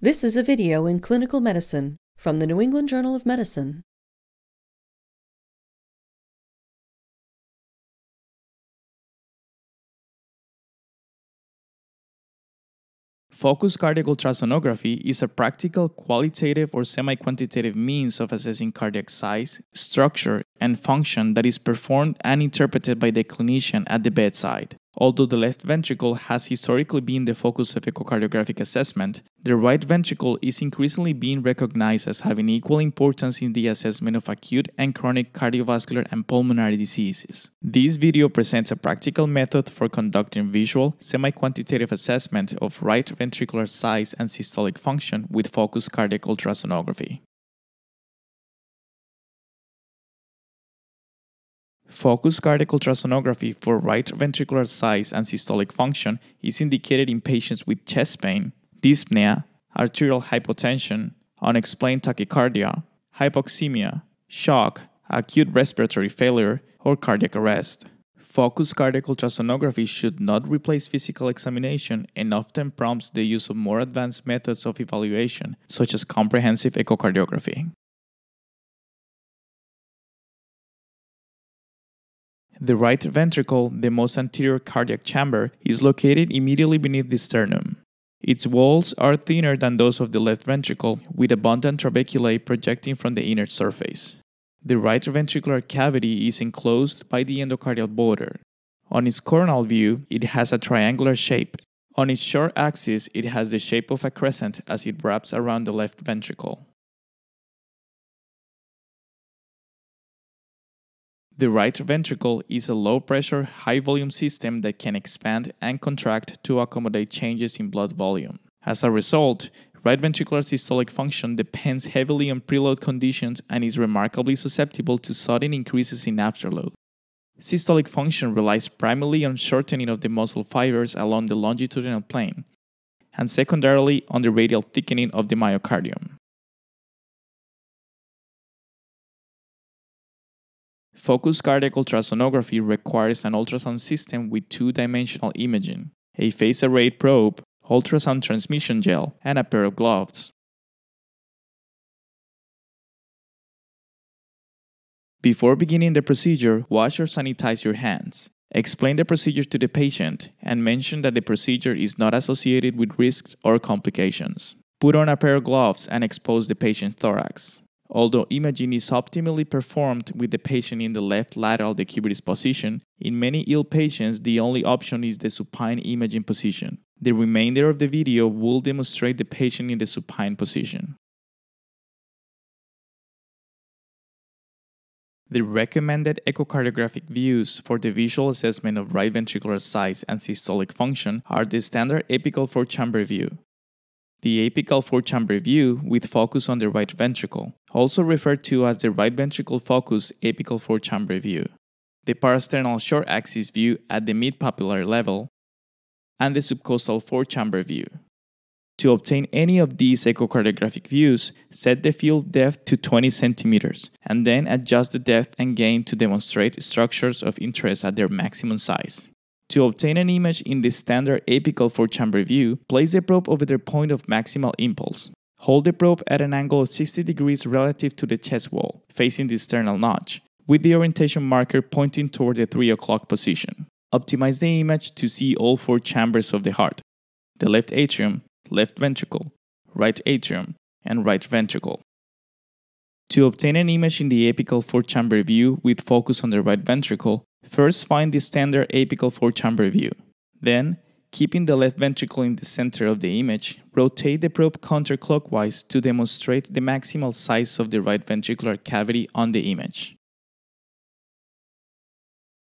This is a video in clinical medicine from the New England Journal of Medicine. Focused cardiac ultrasonography is a practical, qualitative, or semi quantitative means of assessing cardiac size, structure, and function that is performed and interpreted by the clinician at the bedside. Although the left ventricle has historically been the focus of echocardiographic assessment, the right ventricle is increasingly being recognized as having equal importance in the assessment of acute and chronic cardiovascular and pulmonary diseases. This video presents a practical method for conducting visual, semi quantitative assessment of right ventricular size and systolic function with focused cardiac ultrasonography. Focused cardiac ultrasonography for right ventricular size and systolic function is indicated in patients with chest pain, dyspnea, arterial hypotension, unexplained tachycardia, hypoxemia, shock, acute respiratory failure, or cardiac arrest. Focused cardiac ultrasonography should not replace physical examination and often prompts the use of more advanced methods of evaluation, such as comprehensive echocardiography. The right ventricle, the most anterior cardiac chamber, is located immediately beneath the sternum. Its walls are thinner than those of the left ventricle, with abundant trabeculae projecting from the inner surface. The right ventricular cavity is enclosed by the endocardial border. On its coronal view, it has a triangular shape. On its short axis, it has the shape of a crescent as it wraps around the left ventricle. The right ventricle is a low pressure, high volume system that can expand and contract to accommodate changes in blood volume. As a result, right ventricular systolic function depends heavily on preload conditions and is remarkably susceptible to sudden increases in afterload. Systolic function relies primarily on shortening of the muscle fibers along the longitudinal plane, and secondarily on the radial thickening of the myocardium. Focused cardiac ultrasonography requires an ultrasound system with two dimensional imaging, a phase array probe, ultrasound transmission gel, and a pair of gloves. Before beginning the procedure, wash or sanitize your hands. Explain the procedure to the patient and mention that the procedure is not associated with risks or complications. Put on a pair of gloves and expose the patient's thorax. Although imaging is optimally performed with the patient in the left lateral decubitus position, in many ill patients the only option is the supine imaging position. The remainder of the video will demonstrate the patient in the supine position. The recommended echocardiographic views for the visual assessment of right ventricular size and systolic function are the standard apical four chamber view, the apical four chamber view with focus on the right ventricle, also referred to as the right ventricle focus apical four chamber view, the parasternal short axis view at the mid papillary level, and the subcostal four chamber view. To obtain any of these echocardiographic views, set the field depth to 20 centimeters and then adjust the depth and gain to demonstrate structures of interest at their maximum size. To obtain an image in the standard apical four chamber view, place the probe over the point of maximal impulse. Hold the probe at an angle of 60 degrees relative to the chest wall, facing the sternal notch, with the orientation marker pointing toward the 3 o'clock position. Optimize the image to see all four chambers of the heart the left atrium, left ventricle, right atrium, and right ventricle. To obtain an image in the apical four chamber view with focus on the right ventricle, First, find the standard apical four chamber view. Then, keeping the left ventricle in the center of the image, rotate the probe counterclockwise to demonstrate the maximal size of the right ventricular cavity on the image.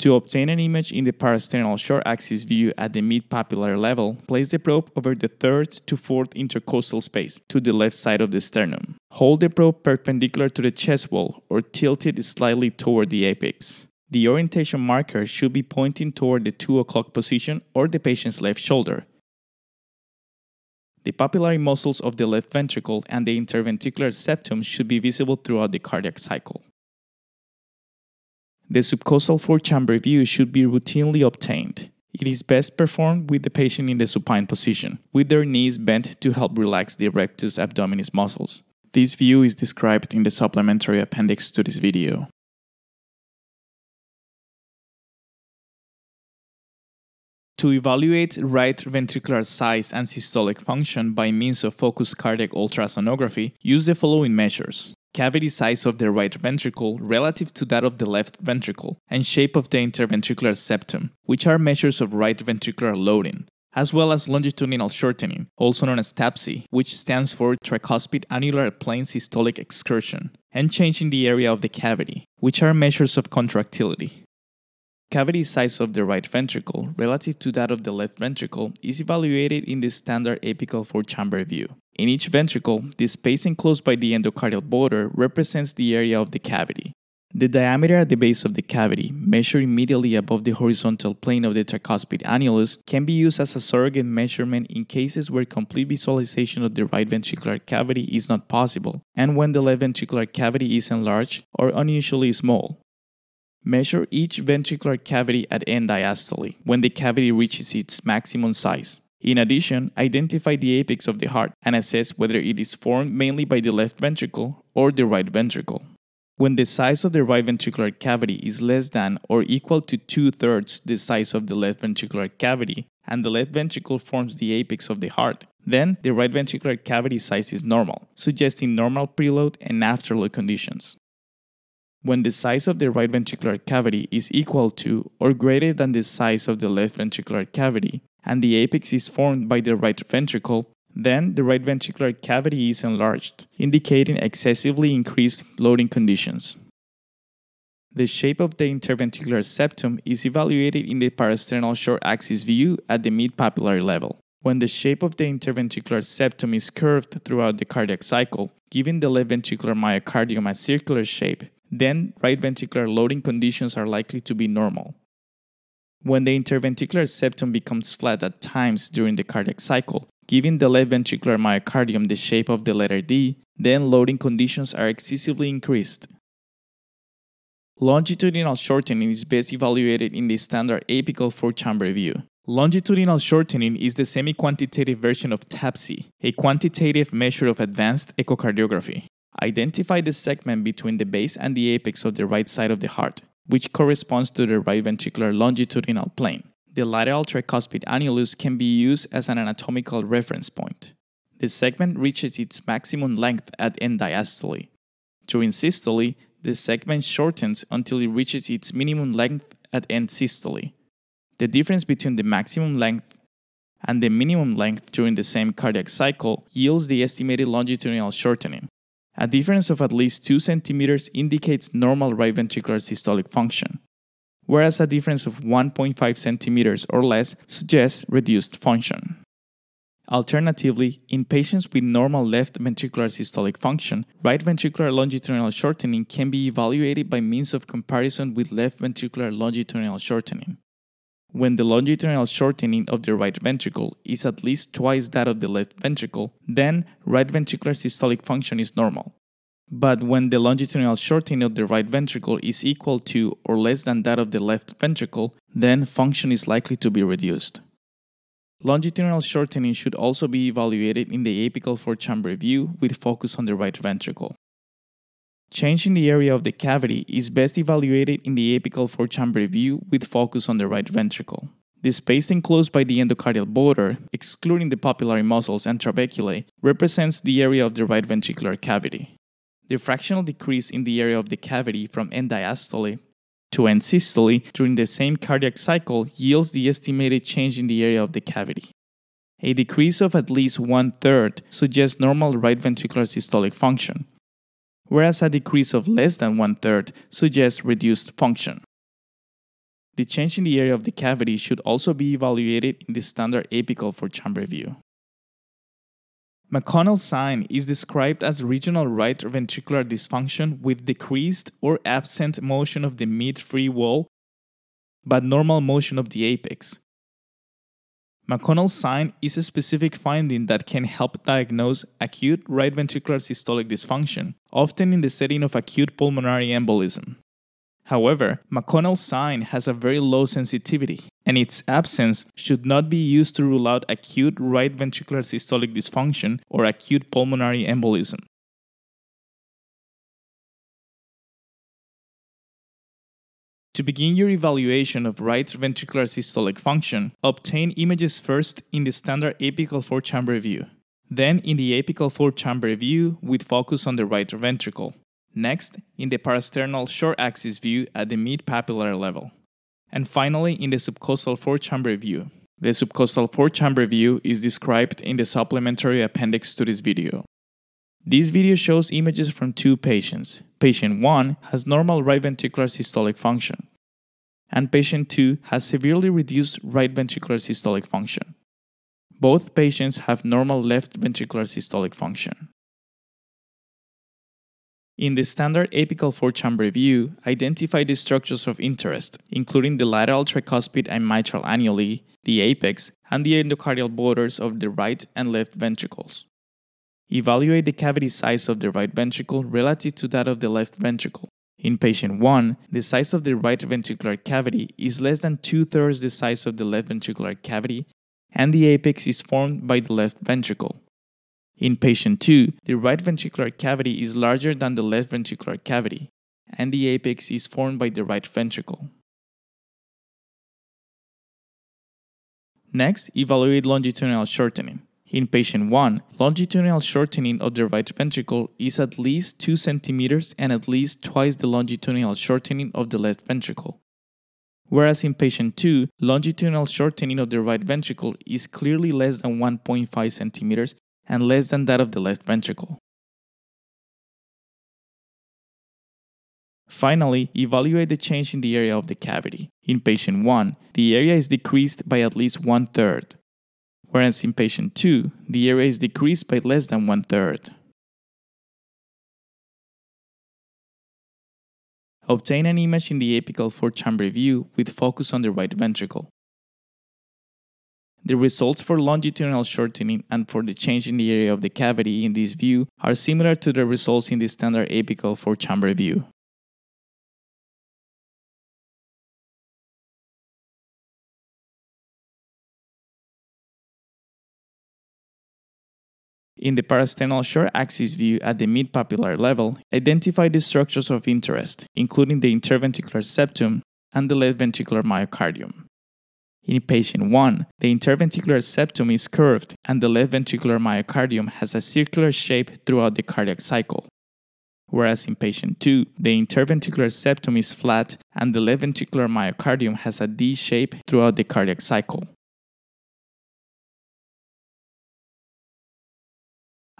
To obtain an image in the parasternal short axis view at the mid papillary level, place the probe over the third to fourth intercostal space to the left side of the sternum. Hold the probe perpendicular to the chest wall or tilt it slightly toward the apex. The orientation marker should be pointing toward the 2 o'clock position or the patient's left shoulder. The papillary muscles of the left ventricle and the interventricular septum should be visible throughout the cardiac cycle. The subcostal four chamber view should be routinely obtained. It is best performed with the patient in the supine position, with their knees bent to help relax the rectus abdominis muscles. This view is described in the supplementary appendix to this video. To evaluate right ventricular size and systolic function by means of focused cardiac ultrasonography, use the following measures cavity size of the right ventricle relative to that of the left ventricle, and shape of the interventricular septum, which are measures of right ventricular loading, as well as longitudinal shortening, also known as TAPSE, which stands for tricuspid annular plane systolic excursion, and change in the area of the cavity, which are measures of contractility. Cavity size of the right ventricle relative to that of the left ventricle is evaluated in the standard apical four chamber view. In each ventricle, the space enclosed by the endocardial border represents the area of the cavity. The diameter at the base of the cavity, measured immediately above the horizontal plane of the tricuspid annulus, can be used as a surrogate measurement in cases where complete visualization of the right ventricular cavity is not possible, and when the left ventricular cavity is enlarged or unusually small. Measure each ventricular cavity at end diastole when the cavity reaches its maximum size. In addition, identify the apex of the heart and assess whether it is formed mainly by the left ventricle or the right ventricle. When the size of the right ventricular cavity is less than or equal to two thirds the size of the left ventricular cavity, and the left ventricle forms the apex of the heart, then the right ventricular cavity size is normal, suggesting normal preload and afterload conditions when the size of the right ventricular cavity is equal to or greater than the size of the left ventricular cavity, and the apex is formed by the right ventricle, then the right ventricular cavity is enlarged, indicating excessively increased loading conditions. The shape of the interventricular septum is evaluated in the parasternal short axis view at the mid papillary level. When the shape of the interventricular septum is curved throughout the cardiac cycle, giving the left ventricular myocardium a circular shape, then right ventricular loading conditions are likely to be normal. When the interventricular septum becomes flat at times during the cardiac cycle, giving the left ventricular myocardium the shape of the letter D, then loading conditions are excessively increased. Longitudinal shortening is best evaluated in the standard apical four chamber view. Longitudinal shortening is the semi quantitative version of TAPSE, a quantitative measure of advanced echocardiography. Identify the segment between the base and the apex of the right side of the heart, which corresponds to the right ventricular longitudinal plane. The lateral tricuspid annulus can be used as an anatomical reference point. The segment reaches its maximum length at end diastole. During systole, the segment shortens until it reaches its minimum length at end systole. The difference between the maximum length and the minimum length during the same cardiac cycle yields the estimated longitudinal shortening. A difference of at least 2 centimeters indicates normal right ventricular systolic function, whereas a difference of 1.5 centimeters or less suggests reduced function. Alternatively, in patients with normal left ventricular systolic function, right ventricular longitudinal shortening can be evaluated by means of comparison with left ventricular longitudinal shortening. When the longitudinal shortening of the right ventricle is at least twice that of the left ventricle, then right ventricular systolic function is normal. But when the longitudinal shortening of the right ventricle is equal to or less than that of the left ventricle, then function is likely to be reduced. Longitudinal shortening should also be evaluated in the apical four chamber view with focus on the right ventricle. Change in the area of the cavity is best evaluated in the apical four chamber view with focus on the right ventricle. The space enclosed by the endocardial border, excluding the papillary muscles and trabeculae, represents the area of the right ventricular cavity. The fractional decrease in the area of the cavity from end diastole to end systole during the same cardiac cycle yields the estimated change in the area of the cavity. A decrease of at least one third suggests normal right ventricular systolic function, whereas a decrease of less than one third suggests reduced function. The change in the area of the cavity should also be evaluated in the standard apical four chamber view. McConnell's sign is described as regional right ventricular dysfunction with decreased or absent motion of the mid free wall, but normal motion of the apex. McConnell sign is a specific finding that can help diagnose acute right ventricular systolic dysfunction, often in the setting of acute pulmonary embolism. However, McConnell's sign has a very low sensitivity, and its absence should not be used to rule out acute right ventricular systolic dysfunction or acute pulmonary embolism. To begin your evaluation of right ventricular systolic function, obtain images first in the standard apical four chamber view, then in the apical four chamber view with focus on the right ventricle, next in the parasternal short axis view at the mid papillary level, and finally in the subcostal four chamber view. The subcostal four chamber view is described in the supplementary appendix to this video. This video shows images from two patients. Patient 1 has normal right ventricular systolic function, and patient 2 has severely reduced right ventricular systolic function. Both patients have normal left ventricular systolic function. In the standard apical four chamber view, identify the structures of interest, including the lateral tricuspid and mitral annuli, the apex, and the endocardial borders of the right and left ventricles. Evaluate the cavity size of the right ventricle relative to that of the left ventricle. In patient 1, the size of the right ventricular cavity is less than two thirds the size of the left ventricular cavity, and the apex is formed by the left ventricle. In patient 2, the right ventricular cavity is larger than the left ventricular cavity, and the apex is formed by the right ventricle. Next, evaluate longitudinal shortening. In patient 1, longitudinal shortening of the right ventricle is at least 2 centimeters and at least twice the longitudinal shortening of the left ventricle. Whereas in patient 2, longitudinal shortening of the right ventricle is clearly less than 1.5 centimeters and less than that of the left ventricle. Finally, evaluate the change in the area of the cavity. In patient 1, the area is decreased by at least one third, whereas in patient 2, the area is decreased by less than one third. Obtain an image in the apical four chamber view with focus on the right ventricle. The results for longitudinal shortening and for the change in the area of the cavity in this view are similar to the results in the standard apical four chamber view. In the parasternal short axis view at the mid papillary level, identify the structures of interest, including the interventricular septum and the left ventricular myocardium. In patient 1, the interventricular septum is curved and the left ventricular myocardium has a circular shape throughout the cardiac cycle. Whereas in patient 2, the interventricular septum is flat and the left ventricular myocardium has a D shape throughout the cardiac cycle.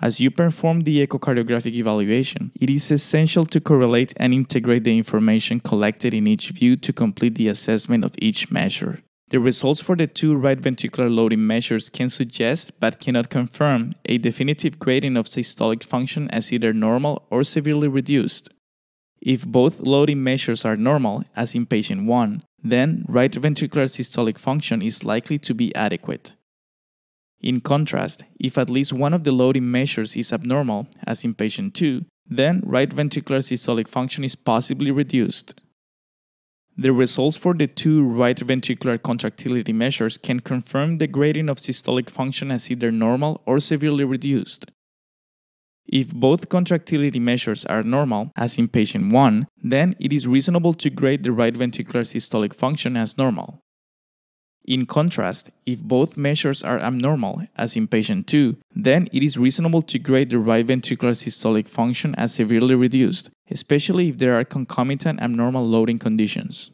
As you perform the echocardiographic evaluation, it is essential to correlate and integrate the information collected in each view to complete the assessment of each measure. The results for the two right ventricular loading measures can suggest, but cannot confirm, a definitive grading of systolic function as either normal or severely reduced. If both loading measures are normal, as in patient 1, then right ventricular systolic function is likely to be adequate. In contrast, if at least one of the loading measures is abnormal, as in patient 2, then right ventricular systolic function is possibly reduced. The results for the two right ventricular contractility measures can confirm the grading of systolic function as either normal or severely reduced. If both contractility measures are normal, as in patient 1, then it is reasonable to grade the right ventricular systolic function as normal. In contrast, if both measures are abnormal, as in patient 2, then it is reasonable to grade the right ventricular systolic function as severely reduced, especially if there are concomitant abnormal loading conditions.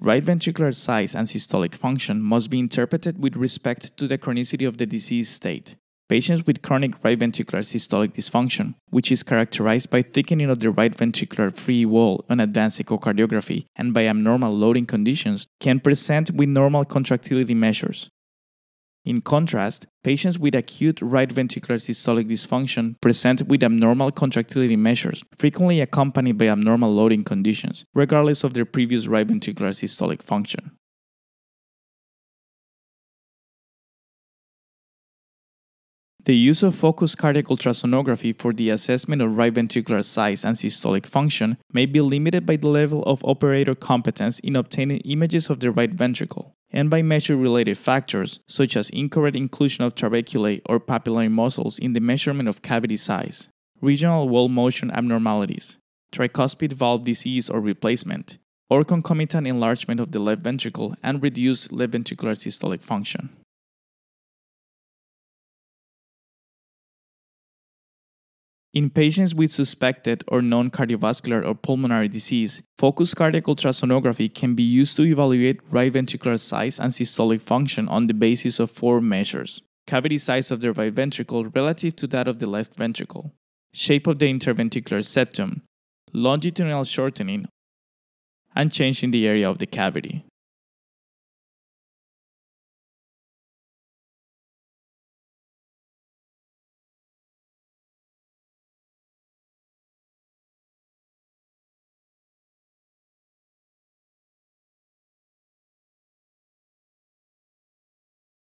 Right ventricular size and systolic function must be interpreted with respect to the chronicity of the disease state. Patients with chronic right ventricular systolic dysfunction, which is characterized by thickening of the right ventricular free wall on advanced echocardiography and by abnormal loading conditions, can present with normal contractility measures. In contrast, patients with acute right ventricular systolic dysfunction present with abnormal contractility measures, frequently accompanied by abnormal loading conditions, regardless of their previous right ventricular systolic function. The use of focused cardiac ultrasonography for the assessment of right ventricular size and systolic function may be limited by the level of operator competence in obtaining images of the right ventricle, and by measure related factors such as incorrect inclusion of trabeculae or papillary muscles in the measurement of cavity size, regional wall motion abnormalities, tricuspid valve disease or replacement, or concomitant enlargement of the left ventricle and reduced left ventricular systolic function. In patients with suspected or known cardiovascular or pulmonary disease, focused cardiac ultrasonography can be used to evaluate right ventricular size and systolic function on the basis of four measures. Cavity size of the right ventricle relative to that of the left ventricle, shape of the interventricular septum, longitudinal shortening, and change in the area of the cavity.